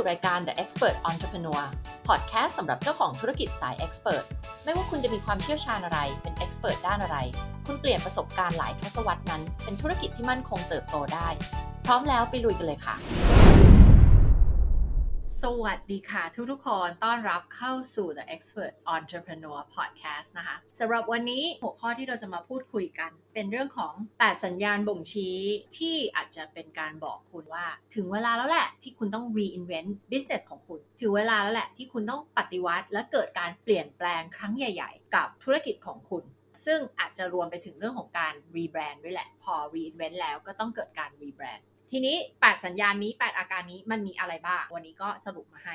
สู่รายการ The Expert Entrepreneur Podcast สำหรับเจ้าของธุรกิจสาย Expert ไม่ว่าคุณจะมีความเชี่ยวชาญอะไร เป็น Expert ด้านอะไร คุณเปลี่ยนประสบการณ์หลายทศวรรษนั้น เป็นธุรกิจที่มั่นคงเติบโตได้ พร้อมแล้วไปลุยกันเลยค่ะ สวัสดีค่ะทุกทุกคนต้อนรับเข้าสู่ The Expert Entrepreneur Podcast นะคะสำหรับวันนี้หัวข้อที่เราจะมาพูดคุยกัน เป็นเรื่องของ 8 สัญญาณบ่งชี้ที่อาจจะเป็นการบอกคุณว่า ถึงเวลาแล้วแหละที่คุณต้อง reinvent business ของคุณ ถึงเวลาแล้วแหละที่คุณต้องปฏิวัติ และเกิดการเปลี่ยนแปลงครั้งใหญ่ ๆ กับธุรกิจของคุณซึ่งอาจจะรวมไปถึงเรื่องของการ rebrand ด้วยแหละ พอ reinvent แล้วก็ต้องเกิดการ rebrand ทีนี้ 8 สัญญาณนี้ 8 อาการนี้มันมีอะไรบ้าง วันนี้ก็สรุปมาให้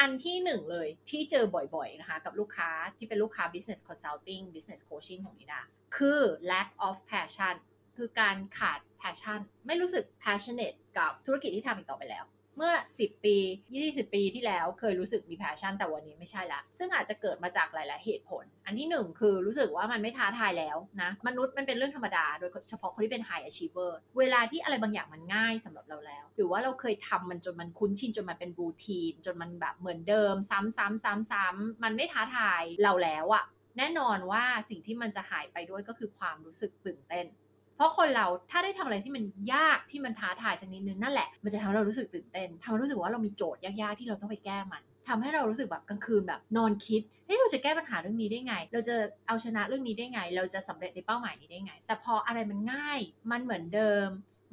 อันที่หนึ่งเลยที่เจอบ่อยๆนะคะกับลูกค้าที่เป็นลูกค้า business consulting business coaching ของนิดาคือ lack of passion คือการขาด passion ไม่รู้สึก passionate กับธุรกิจที่ทำอีกต่อไปแล้ว เมื่อ 10 ปี 20 ปีที่แล้วเคยรู้สึกมี passion แต่วันนี้ไม่ใช่ละ ซึ่งอาจจะเกิดมาจากหลาย ๆ เหตุผล อันที่หนึ่งคือรู้สึกว่ามันไม่ท้าทายแล้วนะ มนุษย์มันเป็นเรื่องธรรมดา โดยเฉพาะคนที่เป็น high achiever เวลาที่อะไรบางอย่างมันง่ายสำหรับเราแล้ว หรือว่าเราเคยทำมันจนมันคุ้นชินจนมันเป็นรูทีน จนมันแบบเหมือนเดิม ซ้ำๆๆๆมันไม่ท้าทายเราแล้วอะแน่นอนว่าสิ่งที่มันจะหายไปด้วยก็คือความรู้สึกตื่นเต้น เพราะคนเราถ้าได้ทำอะไรที่มันยากที่มันท้าทายสักนิดนึงนั่นแหละมันจะทำให้เรารู้สึกตื่นเต้นทำให้รู้สึกว่าเรามีโจทย์ยากๆที่เราต้องไปแก้มันทำให้เรารู้สึกแบบกลางคืนแบบนอนคิด เฮ้ยเราจะแก้ปัญหาเรื่องนี้ได้ไง เราจะเอาชนะเรื่องนี้ได้ไง เราจะสำเร็จในเป้าหมายนี้ได้ไง แต่พออะไรมันง่าย มันเหมือนเดิม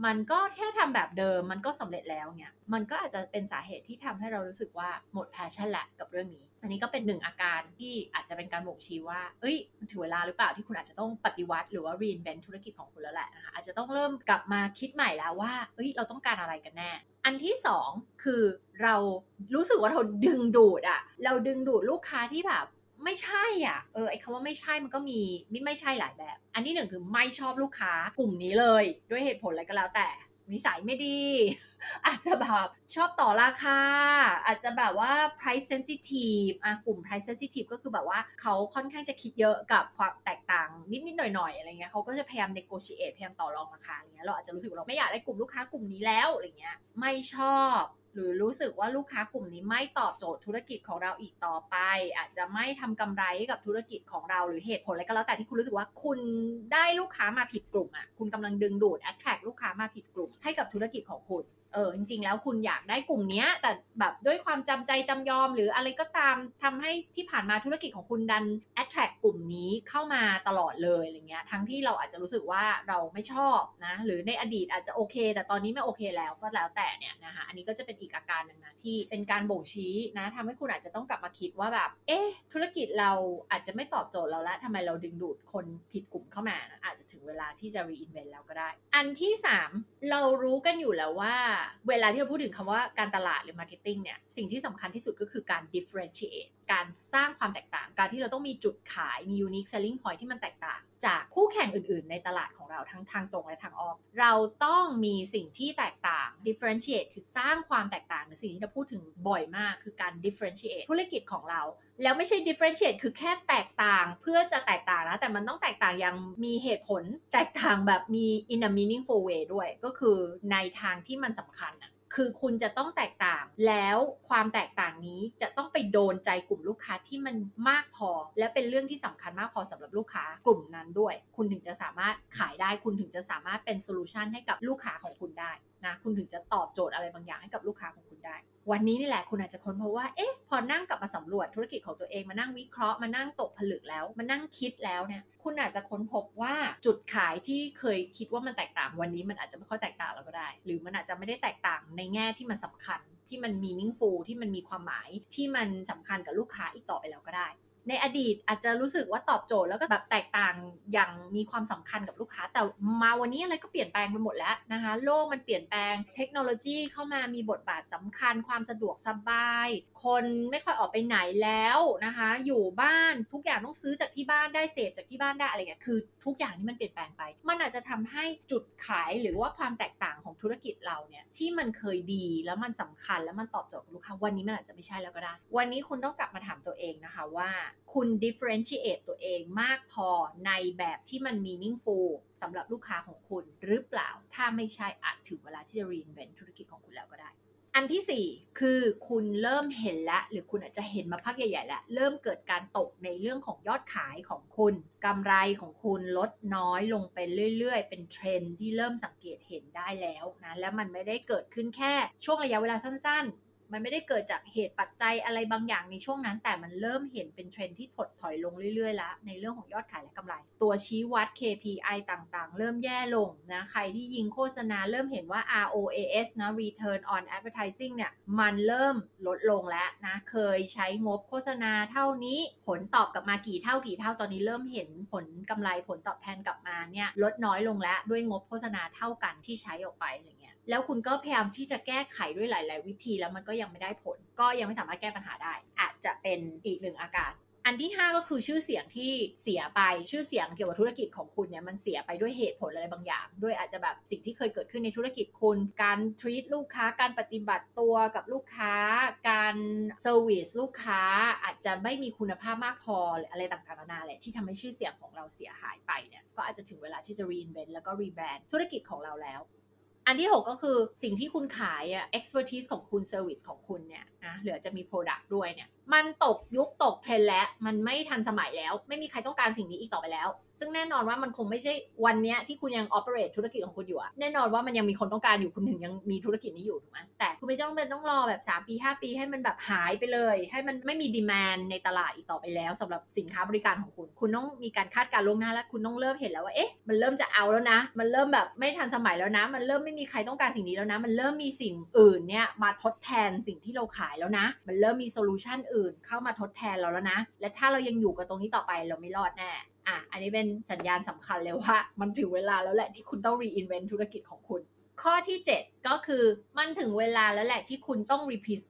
มันก็แค่ทำแบบเดิม มันก็สำเร็จแล้วเนี่ย มันก็อาจจะเป็นสาเหตุที่ทำให้เรารู้สึกว่าหมดแพชชั่นแหละกับเรื่องนี้ อันนี้ก็เป็นหนึ่งอาการที่อาจจะเป็นการบ่งชี้ว่า เอ้ย มันถึงเวลาหรือเปล่าที่คุณอาจจะต้องปฏิวัติ หรือว่า reinvent ธุรกิจของคุณแล้วแหละนะคะ อาจจะต้องเริ่มกลับมาคิดใหม่แล้วว่า เอ้ย เราต้องการอะไรกันแน่ อันที่สองคือเรารู้สึกว่าเราดึงดูดอะเราดึงดูดลูกค้าที่แบบไม่ใช่อะ เออไอคำว่าไม่ใช่มันก็มีไม่ไม่ใช่หลายแบบ อันที่หนึ่งคือไม่ชอบลูกค้ากลุ่มนี้เลย ด้วยเหตุผลอะไรก็แล้วแต่นิสัยไม่ดี อาจจะแบบชอบต่อราคา อาจจะแบบว่า price sensitive อะกลุ่ม price sensitive ก็คือแบบว่าเขาค่อนข้างจะคิดเยอะกับความแตกต่างนิดๆหน่อยๆอะไรเงี้ยเขาก็จะพยายาม negotiate พยายามต่อรองราคาอะไรเงี้ยเราอาจจะรู้สึกว่าเราไม่อยากได้กลุ่มลูกค้ากลุ่มนี้แล้วอะไรเงี้ยไม่ชอบหรือรู้สึกว่าลูกค้ากลุ่มนี้ไม่ตอบโจทย์ธุรกิจของเราอีกต่อไป อาจจะไม่ทำกำไรกับธุรกิจของเราหรือเหตุผลอะไรก็แล้วแต่ที่คุณรู้สึกว่าคุณได้ลูกค้ามาผิดกลุ่มอะคุณกำลังดึงดูด attract ลูกค้ามาผิดกลุ่มให้กับธุรกิจของคุณ เออจริงๆแล้วคุณอยากได้กลุ่มนี้แต่แบบด้วยความจำใจจำยอม หรืออะไรก็ตามทำให้ที่ผ่านมาธุรกิจของคุณดัน attract กลุ่มนี้เข้ามาตลอดเลยอะไรเงี้ยทั้งที่เราอาจจะรู้สึกว่าเราไม่ชอบนะหรือในอดีตอาจจะโอเค แต่ตอนนี้ไม่โอเคแล้วก็แล้วแต่เนี่ยนะคะอันนี้ก็จะเป็นอีกอาการหนึ่งนะที่เป็นการบ่งชี้นะทำให้คุณอาจจะต้องกลับมาคิดว่าแบบเอ๊ะธุรกิจเราอาจจะไม่ตอบโจทย์เราแล้วทำไมเราดึงดูดคนผิดกลุ่มเข้ามานะอาจจะถึงเวลาที่จะ reinvent แล้วก็ได้ อันที่ 3 เรารู้กันอยู่แล้วว่าเวลาที่เราพูดถึงคำว่าการตลาดหรือ marketing เนี่ย สิ่งที่สำคัญที่สุดก็คือการ differentiate การสร้างความแตกต่าง การที่เราต้องมีจุดขาย มี unique selling point ที่มันแตกต่าง จากคู่แข่งอื่น ๆ ในตลาดของเราทั้งทางตรงและทางอ้อม เราต้องมีสิ่งที่แตกต่าง differentiate คือสร้างความแตกต่างในสิ่งที่เราพูดถึงบ่อยมาก คือการ differentiate ธุรกิจของเราแล้วไม่ใช่ differentiate คือแค่แตกต่างเพื่อจะแตกต่างนะ แต่มันต้องแตกต่างอย่างมีเหตุผล แตกต่างแบบมี in a meaningful way ด้วย ก็คือในทางที่มันสำคัญอะคือคุณจะต้องแตกต่าง แล้วความแตกต่างนี้จะต้องไปโดนใจกลุ่มลูกค้าที่มันมากพอ และเป็นเรื่องที่สำคัญมากพอสำหรับลูกค้ากลุ่มนั้นด้วย คุณถึงจะสามารถขายได้ คุณถึงจะสามารถเป็นโซลูชันให้กับลูกค้าของคุณได้นะ คุณถึงจะตอบโจทย์อะไรบางอย่างให้กับลูกค้าของคุณได้วันนี้นี่แหละคุณอาจจะค้นพบว่า เอ๊ะ พอนั่งกลับมาสำรวจธุรกิจของตัวเองมานั่งวิเคราะห์มานั่งตกผลึกแล้วมานั่งคิดแล้วเนี่ยคุณอาจจะค้นพบว่าจุดขายที่เคยคิดว่ามันแตกต่างวันนี้มันอาจจะไม่ค่อยแตกต่างแล้วก็ได้ หรือมันอาจจะไม่ได้แตกต่างในแง่ที่มันสำคัญที่มันมีมิ่งฟูที่มันมีความหมายที่มันสำคัญกับลูกค้าอีกต่อไปแล้วก็ได้ ในอดีตอาจจะรู้สึกว่าตอบโจทย์แล้วก็แบบแตกต่างอย่างมีความสำคัญกับลูกค้า แต่มาวันนี้อะไรก็เปลี่ยนแปลงไปหมดแล้วนะคะ โลกมันเปลี่ยนแปลงเทคโนโลยีเข้ามามีบทบาทสำคัญ ความสะดวกสบาย คนไม่ค่อยออกไปไหนแล้วนะคะ อยู่บ้านทุกอย่างต้องซื้อจากที่บ้านได้เสพจากที่บ้านได้อะไรเงี้ยคือ ทุกอย่างที่มันเปลี่ยนแปลงไป มันอาจจะทำให้จุดขายหรือว่าความแตกต่างของธุรกิจเราเนี่ยที่มันเคยดีแล้วมันสำคัญแล้วมันตอบโจทย์กับลูกค้าวันนี้มันอาจจะไม่ใช่แล้วก็ได้ วันนี้คุณต้องกลับมาถามตัวเองนะคะว่าคุณ differentiate ตัวเองมากพอในแบบที่มัน meaningful สำหรับลูกค้าของคุณหรือเปล่า ถ้าไม่ใช่อาจถึงเวลาที่จะ reinvent ธุรกิจของคุณแล้วก็ได้ อันที่ 4 คือคุณเริ่มเห็นแล้วหรือคุณอาจจะเห็นมาพักใหญ่ๆแล้ว เริ่มเกิดการตกในเรื่องของยอดขายของคุณกำไรของคุณลดน้อยลงไปเรื่อยๆ เป็นเทรนที่เริ่มสังเกตเห็นได้แล้วนะและมันไม่ได้เกิดขึ้นแค่ช่วงระยะเวลาสั้นๆ มันไม่ได้เกิดจากเหตุปัจจัยอะไรบางอย่างในช่วงนั้น แต่มันเริ่มเห็นเป็นเทรนที่ถดถอยลงเรื่อยๆแล้วในเรื่องของยอดขายและกำไร ตัวชี้วัด KPI ต่างๆ เริ่มแย่ลงนะใครที่ยิงโฆษณาเริ่มเห็นว่า ROAS นะ Return on Advertising เนี่ยมันเริ่มลดลงแล้วนะเคยใช้งบโฆษณาเท่านี้ผลตอบกลับมากี่เท่ากี่เท่าตอนนี้เริ่มเห็นผลกำไรผลตอบแทนกลับมาเนี่ยลดน้อยลงแล้วด้วยงบโฆษณาเท่ากันที่ใช้ออกไปอะไรเงี้ยแล้วคุณก็พยายามที่จะแก้ไขด้วยหลาย ๆ วิธีแล้วมันก็ยังังไม่ได้ผล ก็ยังไม่สามารถแก้ปัญหาได้ อาจจะเป็นอีกหนึ่งอาการ อันที่ 5 ก็คือชื่อเสียงที่เสียไปชื่อเสียงเกี่ยวกับธุรกิจของคุณเนี่ยมันเสียไปด้วยเหตุผลอะไรบางอย่าง ด้วยอาจจะแบบสิ่งที่เคยเกิดขึ้นในธุรกิจคุณ การ treat ลูกค้าการปฏิบัติตัวกับลูกค้า การ service ลูกค้าอาจจะไม่มีคุณภาพมากพอหรืออะไรต่างๆนานาแหละที่ทำให้ชื่อเสียงของเราเสียหายไปเนี่ยก็อาจจะถึงเวลาที่จะ reinvent แล้วก็ rebrand ธุรกิจของเราแล้ว อันที่ 6 ก็คือสิ่งที่คุณขายอะ expertise ของคุณ service ของคุณเนี่ยนะหรือจะมี product ด้วยเนี่ยมันตกยุคตกเทรนด์แล้ว มันไม่ทันสมัยแล้ว ไม่มีใครต้องการสิ่งนี้อีกต่อไปแล้ว ซึ่งแน่นอนว่ามันคงไม่ใช่วันนี้ที่คุณยัง operate ธุรกิจของคุณอยู่อะแน่นอนว่ามันยังมีคนต้องการอยู่คุณถึงยังมีธุรกิจนี้อยู่ถูกไหมแต่คุณไม่ต้องเป็นต้องรอแบบ 3 ปี 5 ปีให้มันแบบหายไปเลย ให้มันไม่มี demand ในตลาดอีกต่อไปแล้วสำหรับสินค้าบริการของคุณ คุณต้องมีการคาดการณ์ล่วงหน้าและคุณต้องเริ่มเห็นแล้วว่าเอ๊ะมันเริ่มจะเอาท์แล้วนะ มันเริ่มแบบไม่ทันสมัยแล้วนะ มันเริ่มไม่มีใครต้องการสิ่งนี้แล้วนะ มันเริ่มมีสิ่งอื่นเนี่ยมาทดแทนสิ่งที่เราขายแล้วนะ มันเริ่มมี solution อื่นเข้ามาทดแทนเราแล้วนะ และถ้าเรายังอยู่กับตรงนี้ต่อไปเราไม่รอดแน่อะอันนี้เป็นสัญญาณสำคัญเลยว่า มันถึงเวลาแล้วแหละที่คุณต้อง reinvent ธุรกิจของคุณ ข้อที่ 7 ก็คือมันถึงเวลาแล้วแหละที่คุณต้อง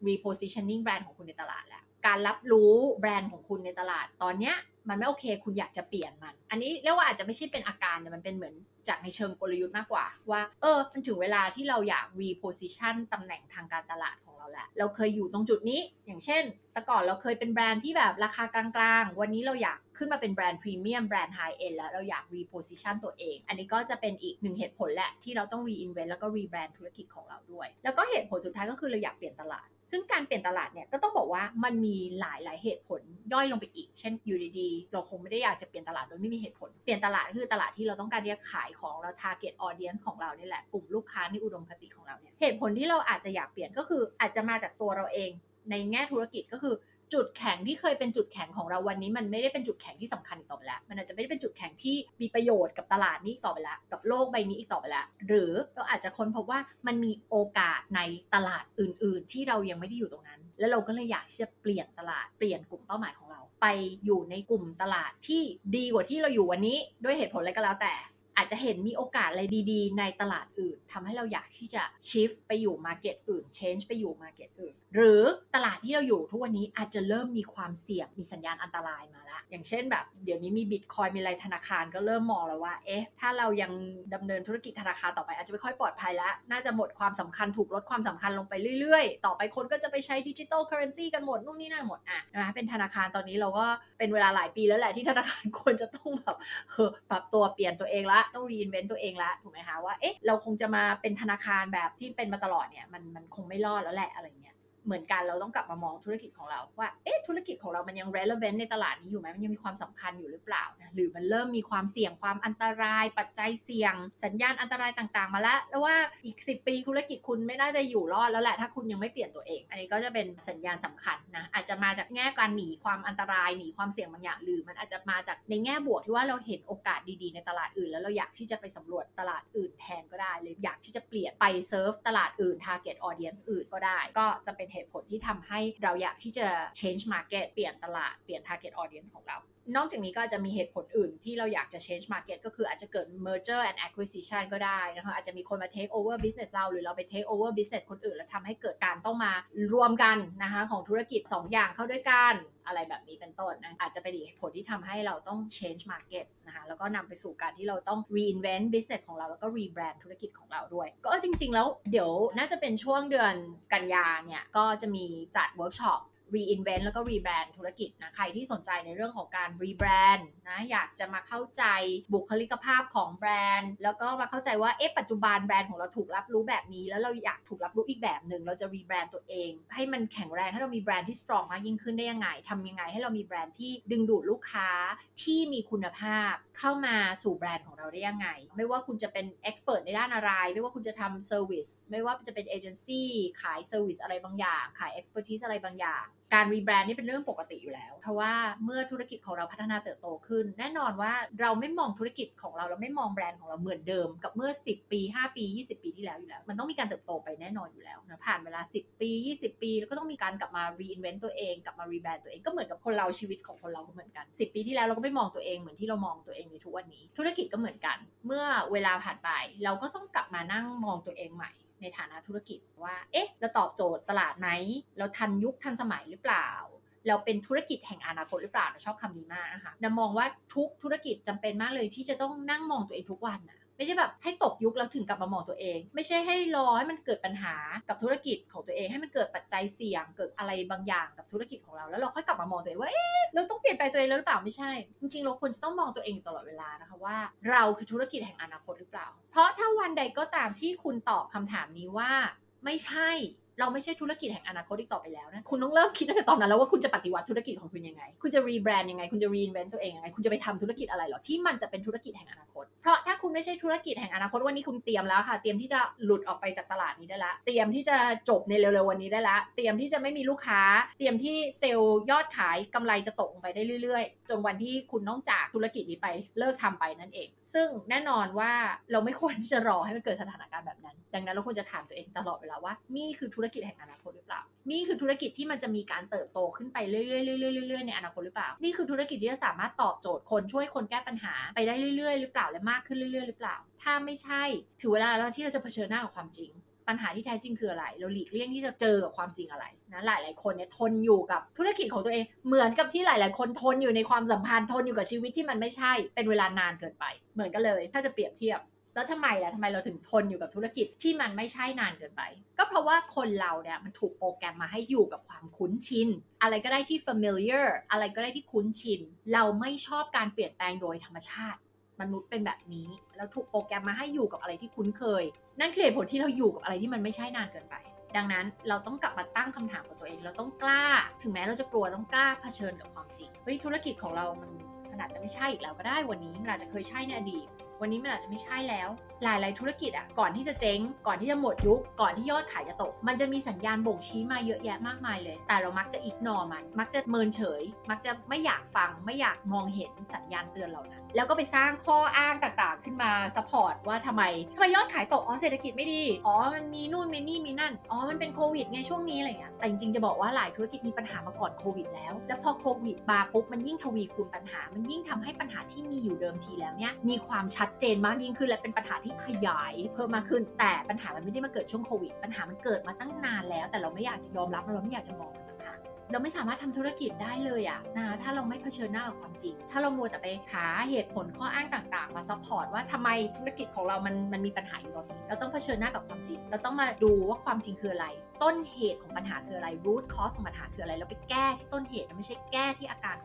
repositioning แบรนด์ของคุณในตลาดแล้วการรับรู้แบรนด์ของคุณในตลาดตอนเนี้ยมันไม่โอเค คุณอยากจะเปลี่ยนมัน อันนี้เรียกว่าอาจจะไม่ใช่เป็นอาการแต่มันเป็นเหมือนจากในเชิงกลยุทธ์มากกว่า ว่า เออ มันถึงเวลาที่เราอยาก reposition ตำแหน่งทางการตลาดของ เราแหละ เราเคยอยู่ตรงจุดนี้ อย่างเช่น แต่ก่อนเราเคยเป็นแบรนด์ที่แบบราคากลางๆ วันนี้เราอยากขึ้นมาเป็นแบรนด์พรีเมียมแบรนด์ไฮเอ็นแล้วเราอยาก reposition ตัวเอง อันนี้ก็จะเป็นอีกหนึ่งเหตุผลแหละ ที่เราต้อง reinvent แล้วก็ rebrand ธุรกิจของเราด้วย แล้วก็เหตุผลสุดท้ายก็คือเราอยากเปลี่ยนตลาด ซึ่งการเปลี่ยนตลาดเนี่ยก็ต้องบอกว่ามันมีหลายหลายเหตุผลย่อยลงไปอีก เช่นอยู่ดีๆเราคงไม่ได้อยากจะเปลี่ยนตลาดโดยไม่มีเหตุผล เปลี่ยนตลาดคือตลาดที่เราต้องการที่จะขายของเรา target audience ของเรานี่แหละกลุ่มลูกค้าในอุดมคติของเราเนี่ยเหตุผลที่เราอาจจะอยากเปลี่ยนก็คืออาจจะมาจากตัวเราเอง ในแง่ธุรกิจก็คือจุดแข็งที่เคยเป็นจุดแข็งของเราวันนี้ มันไม่ได้เป็นจุดแข็งที่สำคัญอีกต่อไปแล้ว มันอาจจะไม่ได้เป็นจุดแข็งที่มีประโยชน์กับตลาดนี้ต่อไปแล้วกับโลกใบนี้อีกต่อไปแล้วหรือเราอาจจะค้นพบว่ามันมีโอกาสในตลาดอื่น ๆ ที่เรายังไม่ได้อยู่ตรงนั้น แล้วเราก็เลยอยากที่จะเปลี่ยนตลาดเปลี่ยนกลุ่มเป้าหมายของเรา ไปอยู่ในกลุ่มตลาดที่ดีกว่าที่เราอยู่วันนี้ด้วยเหตุผลอะไรก็แล้วแต่ อาจจะเห็นมีโอกาสอะไรดีๆ ในตลาดอื่นทำให้เราอยากที่จะ shift ไปอยู่ market อื่น change ไปอยู่ market อื่น หรือตลาดที่เราอยู่ทุกวันนี้อาจจะเริ่มมีความเสี่ยงมีสัญญาณอันตรายมาแล้วอย่างเช่นแบบ เดี๋ยวนี้มี bitcoin มีอะไรธนาคารก็เริ่มมองแล้วว่าเอ๊ะถ้าเรายังดำเนินธุรกิจธนาคารต่อไปอาจจะไม่ค่อยปลอดภัยแล้ว น่าจะหมดความสำคัญถูกลดความสำคัญลงไปเรื่อยๆ ต่อไปคนก็จะไปใช้ดิจิ t a ลเคอร์เรนซีกันหมดนู่นนี่นั่นหมดอะนะเป็นธนาคารตอนนี้เราก็เป็นเวลาหลายปีแล้วแหละที่ธนาคารควรจะต้องแบบเออปรับตัวเปลี่ยนตัวเองละต้อง reinvent ตัวเองละถูกไหมคะว่าเอ๊ะเราคงจะมาเป็นธนาคารแบบที่เป็นมาตลอดเนี่ยมันมันคงไม่รอดแล้วแหละอะไรเงี้ย เหมือนกันเราต้องกลับมามองธุรกิจของเราว่าเอ๊ะธุรกิจของเรามันยัง relevant ในตลาดนี้อยู่ไหมมันยังมีความสำคัญอยู่หรือเปล่านะหรือมันเริ่มมีความเสี่ยงความอันตราย ปัจจัยเสี่ยง สัญญาณอันตรายต่างๆ มาแล้วแล้วว่าอีก 10 ปีธุรกิจคุณไม่น่าจะอยู่รอดแล้วแหละถ้าคุณยังไม่เปลี่ยนตัวเอง อันนี้ก็จะเป็นสัญญาณสำคัญนะอาจจะมาจากแง่การหนีความอันตรายหนีความเสี่ยงบางอย่างหรือมันอาจจะมาจากในแง่บวกที่ว่าเราเห็นโอกาสดีๆในตลาดอื่น แล้วเราอยากที่จะไปสำรวจตลาดอื่นแทนก็ได้หรืออยากที่จะเปลี่ยนไปเซิร์ฟตลาดอื่น target audience อื่นก็ได้ ก็จะเป็นเหตุผลที่ทำให้เราอยากที่จะ change market เปลี่ยนตลาด เปลี่ยน target audience ของเรานอกจากนี้ก็จจะมีเหตุผลอื่นที่เราอยากจะ change market ก็คืออาจจะเกิด merger and acquisition ก็ได้นะคะอาจจะมีคนมา take over business เรา หรือเราไป take over business คนอื่น แล้วทำให้เกิดการต้องมารวมกันนะคะของธุรกิจ 2 อย่างเข้าด้วยกันอะไรแบบนี้เป็นต้นนะอาจจะเป็นอีกเหตุผลที่ทำให้เราต้อง change market นะคะแล้วก็นำไปสู่การที่เราต้อง reinvent business ของเราแล้วก็ rebrand ธุรกิจของเราด้วย ก็จริง ๆ แล้วเดี๋ยวน่าจะเป็นช่วงเดือนกันยาเนี่ยก็จะมีจัดเวิร์กช็อป reinvent แล้วก็ rebrand ธุรกิจนะใครที่สนใจในเรื่องของการ rebrand นะอยากจะมาเข้าใจบุคลิกภาพของแบรนด์ แล้วก็มาเข้าใจว่าเอ๊ะปัจจุบันแบรนด์ของเราถูกรับรู้แบบนี้ แล้วเราอยากถูกรับรู้อีกแบบหนึ่งเราจะ rebrand ตัวเอง ให้มันแข็งแรงให้เรามีแบรนด์ที่ strong มากยิ่งขึ้นได้ยังไงทำยังไงให้เรามีแบรนด์ที่ดึงดูดลูกค้าที่มีคุณภาพเข้ามาสู่แบรนด์ของเราได้ยังไง ไม่ว่าคุณจะเป็น expert ในด้านอะไร ไม่ว่าคุณจะทำ service ไม่ว่าจะเป็นเอเจนซี่ขาย service อะไรบางอย่าง ขาย expertise อะไรบางอย่าง การ rebrand นี่เป็นเรื่องปกติอยู่แล้ว เพราะว่าเมื่อธุรกิจของเราพัฒนาเติบโตขึ้น แน่นอนว่าเราไม่มองธุรกิจของเราเราไม่มองแบรนด์ของเราเหมือนเดิม กับเมื่อ 10 ปี 5 ปี 20 ปีที่แล้วอยู่แล้ว มันต้องมีการเติบโตไปแน่นอนอยู่แล้วนะผ่านเวลา 10 ปี 20 ปี แล้วก็ต้องมีการกลับมา reinvent ตัวเองกลับมา rebrand ตัวเองก็เหมือนกับคนเราชีวิตของคนเราก็เหมือนกัน 10 ปีที่แล้วเราก็ไม่มองตัวเองเหมือนที่เรามองตัวเองในทุกวันนี้ ธุรกิจก็เหมือนกัน เมื่อเวลาผ่านไปเราก็ต้องกลับมานั่งมองตัวเองใหม่ ในฐานะธุรกิจว่า เอ๊ะ เราตอบโจทย์ตลาดไหม เราทันยุคทันสมัยหรือเปล่า เราเป็นธุรกิจแห่งอนาคตหรือเปล่าเราชอบคำนี้มากนะคะนามองว่าทุกธุรกิจจำเป็นมากเลยที่จะต้องนั่งมองตัวเองทุกวันนะ ไม่ใช่แบบให้ตกยุคแล้วถึงกลับมามองตัวเอง ไม่ใช่ให้รอให้มันเกิดปัญหากับธุรกิจของตัวเอง ให้มันเกิดปัจจัยเสี่ยงเกิดอะไรบางอย่างกับธุรกิจของเรา แล้วเราค่อยกลับมามองตัวเองว่าเอ๊ะเราต้องเปลี่ยนแปลงตัวเองแล้วหรือเปล่าไม่ใช่ จริงๆเราควรจะต้องมองตัวเองตลอดเวลานะคะว่า เราคือธุรกิจแห่งอนาคตหรือเปล่า เพราะถ้าวันใดก็ตามที่คุณตอบคำถามนี้ว่า ไม่ใช่ เราไม่ใช่ธุรกิจแห่งอนาคตอีกต่อไปแล้วนะ คุณต้องเริ่มคิดตั้งแต่ตอนนั้นแล้วว่าคุณจะปฏิวัติธุรกิจของคุณยังไง คุณจะ rebrand ยังไง คุณจะ reinvent ตัวเองยังไง คุณจะไปทำธุรกิจอะไรหรอ ที่มันจะเป็นธุรกิจแห่งอนาคต เพราะถ้าคุณไม่ใช่ธุรกิจแห่งอนาคตวันนี้คุณเตรียมแล้วค่ะ เตรียมที่จะหลุดออกไปจากตลาดนี้ได้ละ เตรียมที่จะจบในเร็วๆวันนี้ได้ละ เตรียมที่จะไม่มีลูกค้า เตรียมที่เซลล์ยอดขายกำไรจะตกลงไปได้เรื่อย ๆ จนวันที่คุณต้องจากธุรกิจนี้ไปเลิกทำไปนั่นเอง ซึ่งแน่นอนว่าเราไม่ควรที่จะรอให้มันเกิดสถานการณ์แบบนั้น ดังนั้นเราควรจะถามตัวเองตลอดเวลาว่านี่คือธุรกิจแห่งอนาคตหรือเปล่า นี่คือธุรกิจที่มันจะมีการเติบโตขึ้นไปเรื่อยๆเรื่อยๆเรื่อยๆในอนาคตหรือเปล่า นี่คือธุรกิจที่จะสามารถตอบโจทย์คนช่วยคนแก้ปัญหาไปได้เรื่อยๆ หรือเปล่าและมากขึ้นเรื่อยๆ หรือเปล่า ถ้าไม่ใช่ถือเวลาแล้วที่เราจะเผชิญหน้ากับความจริงปัญหาที่แท้จริงคืออะไร เราหลีกเลี่ยงที่จะเจอกับความจริงอะไรนะ หลาย ๆ คนเนี่ยทนอยู่กับธุรกิจของตัวเอง เหมือนกับที่หลาย ๆ คนทนอยู่ในความสัมพันธ์ ทนอยู่กับชีวิตที่มันไม่ใช่ เป็นเวลานานเกินไป เหมือนกันเลย ถ้าจะเปรียบเทียบ แล้วทำไมล่ะทำไมเราถึงทนอยู่กับธุรกิจที่มันไม่ใช่นานเกินไป ก็เพราะว่าคนเราเนี่ยมันถูกโปรแกรมมาให้อยู่กับความคุ้นชิน อะไรก็ได้ที่ familiar อะไรก็ได้ที่คุ้นชิน เราไม่ชอบการเปลี่ยนแปลงโดยธรรมชาติ มนุษย์เป็นแบบนี้ แล้วถูกโปรแกรมมาให้อยู่กับอะไรที่คุ้นเคย นั่นคือเหตุผลที่เราอยู่กับอะไรที่มันไม่ใช่นานเกินไป ดังนั้นเราต้องกลับมาตั้งคำถามกับตัวเอง เราต้องกล้า ถึงแม้เราจะกลัวต้องกล้าเผชิญกับความจริงเฮ้ยธุรกิจของเรามันมันอาจจะไม่ใช่อีกแล้วก็ได้วันนี้มันอาจจะเคยใช่ในอดีต วันนี้มันอาจจะไม่ใช่แล้ว หลาย ๆ ธุรกิจอะก่อนที่จะเจ๊ง ก่อนที่จะหมดยุค ก่อนที่ยอดขายจะตก มันจะมีสัญญาณบ่งชี้มาเยอะแยะมากมายเลย แต่เรามักจะอิกนอมัน มักจะเมินเฉย มักจะไม่อยากฟัง ไม่อยากมองเห็นสัญญาณเตือนเหล่านั้น แล้วก็ไปสร้างข้ออ้างต่างๆ ขึ้นมา support ว่าทำไมทำไมยอดขายตกอ๋อเศรษฐกิจไม่ดี อ๋อมันมีนู่นมีนี่มีนั่น อ๋อมันเป็นโควิดไงช่วงนี้อะไรเงี้ยแต่จริงๆจะบอกว่าหลายธุรกิจมีปัญหามาก่อนโควิดแล้ว แล้วพอโควิดมาปุ๊บมันยิ่งทวีคูณปัญหา มันยิ่งทำให้ปัญหาที่มีอยู่เดิมทีแล้วเนี่ยมีความชัดเจนมากยิ่งขึ้นและเป็นปัญหาที่ขยายเพิ่มมากขึ้น แต่ปัญหามันไม่ได้มาเกิดช่วงโควิดปัญหามันเกิดมาตั้งนานแล้ว แต่เราไม่อยากจะยอมรับเราไม่อยากจะมอง เราไม่สามารถทำธุรกิจได้เลยอะนะถ้าเราไม่เผชิญหน้ากับความจริง ถ้าเรามัวแต่ไปหาเหตุผลข้ออ้างต่าง ๆ มา support ว่าทำไมธุรกิจของเรามันมันมีปัญหาอยู่ตอนนี้เราต้องเผชิญหน้ากับความจริง เราต้องมาดูว่าความจริงคืออะไร ต้นเหตุของปัญหาคืออะไร root cause ของปัญหาคืออะไร เราไปแก้ที่ต้นเหตุไม่ใช่แก้ที่อาการ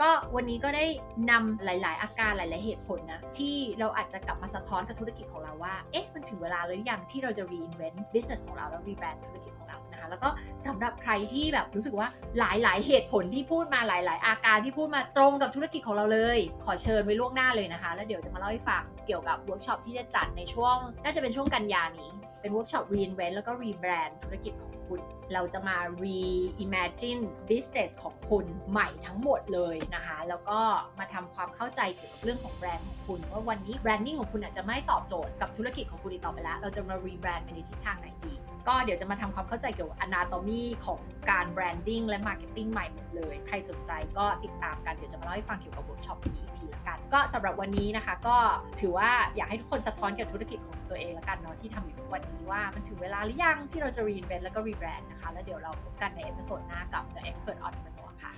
ก็วันนี้ก็ได้นำหลาย ๆ อาการหลาย ๆ เหตุผลนะที่เราอาจจะกลับมาสะท้อนกับธุรกิจของเราว่า เอ๊ะ มันถึงเวลาหรือยังที่เราจะ reinvent business ของเราแล้ว rebrand ธุรกิจของเรานะคะแล้วก็สำหรับใครที่แบบรู้สึกว่าหลาย ๆ เหตุผลที่พูดมาหลาย ๆ อาการที่พูดมาตรงกับธุรกิจของเราเลย ขอเชิญไว้ล่วงหน้าเลยนะคะ แล้วเดี๋ยวจะมาเล่าให้ฟังเกี่ยวกับเวิร์กช็อปที่จะจัดในช่วง น่าจะเป็นช่วงกันยานี้ เป็นเวิร์กช็อป reinvent แล้วก็ rebrand ธุรกิจของคุณเราจะมา reimagine business ของคุณใหม่ทั้งหมดเลยนะคะ แล้วก็มาทำความเข้าใจเกี่ยวกับเรื่องของแบรนด์ของคุณว่าวันนี้ branding ของคุณอาจจะไม่ตอบโจทย์กับธุรกิจของคุณอีกต่อไปแล้ว เราจะมา rebrand ไปในทิศทางไหนดี ก็เดี๋ยวจะมาทำความเข้าใจเกี่ยวกับ anatomy ของการ branding และ marketing ใหม่หมดเลย ใครสนใจก็ติดตามกัน เดี๋ยวจะมาเล่าให้ฟังเกี่ยวกับเวิร์กช็อปนี้อีกทีละกัน ก็สำหรับวันนี้นะคะ ก็ถือว่าอยากให้ทุกคนสะท้อนเกี่ยวกับธุรกิจของตัวเองละกันเนาะที่ทำอยู่ทุกวันนี้ว่ามันถึงเวลาหรือยังที่เราจะ reinvent แล้วก็ rebrand นะคะ แล้วเดี๋ยวเราพบกันใน episode หน้ากับ The Expert Entrepreneur ค่ะ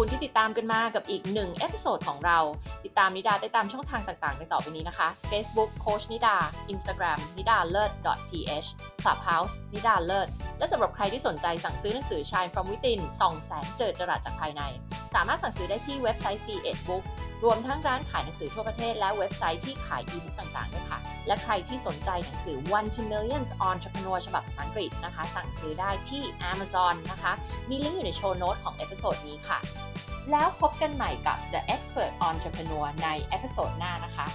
คุณที่ติดตามกันมากับอีกหนึ่ง episode ของเรา ติดตามนิดาได้ตามช่องทางต่างๆในต่อไปนี้นะคะ Facebook โคชนิดา Instagram นิดาเลิศ .th Clubhouse นิดาเลิศ และสำหรับใครที่สนใจสั่งซื้อหนังสือ Shine from Within ส่องแสงเจิดจรัสจากภายใน สามารถสั่งซื้อได้ที่เว็บไซต์ SE-ED Book รวมทั้งร้านขายหนังสือทั่วประเทศและเว็บไซต์ที่ขายอีบุ๊กต่างๆด้วยค่ะ และใครที่สนใจหนังสือ One to Millions Entrepreneur ฉบับภาษาอังกฤษนะคะ สั่งซื้อได้ที่ Amazon นะคะ มีลิงก์อยู่ใน show note ของ episode นี้ค่ะ แล้วพบกันใหม่กับ The Expert Entrepreneur ใน episode หน้านะคะ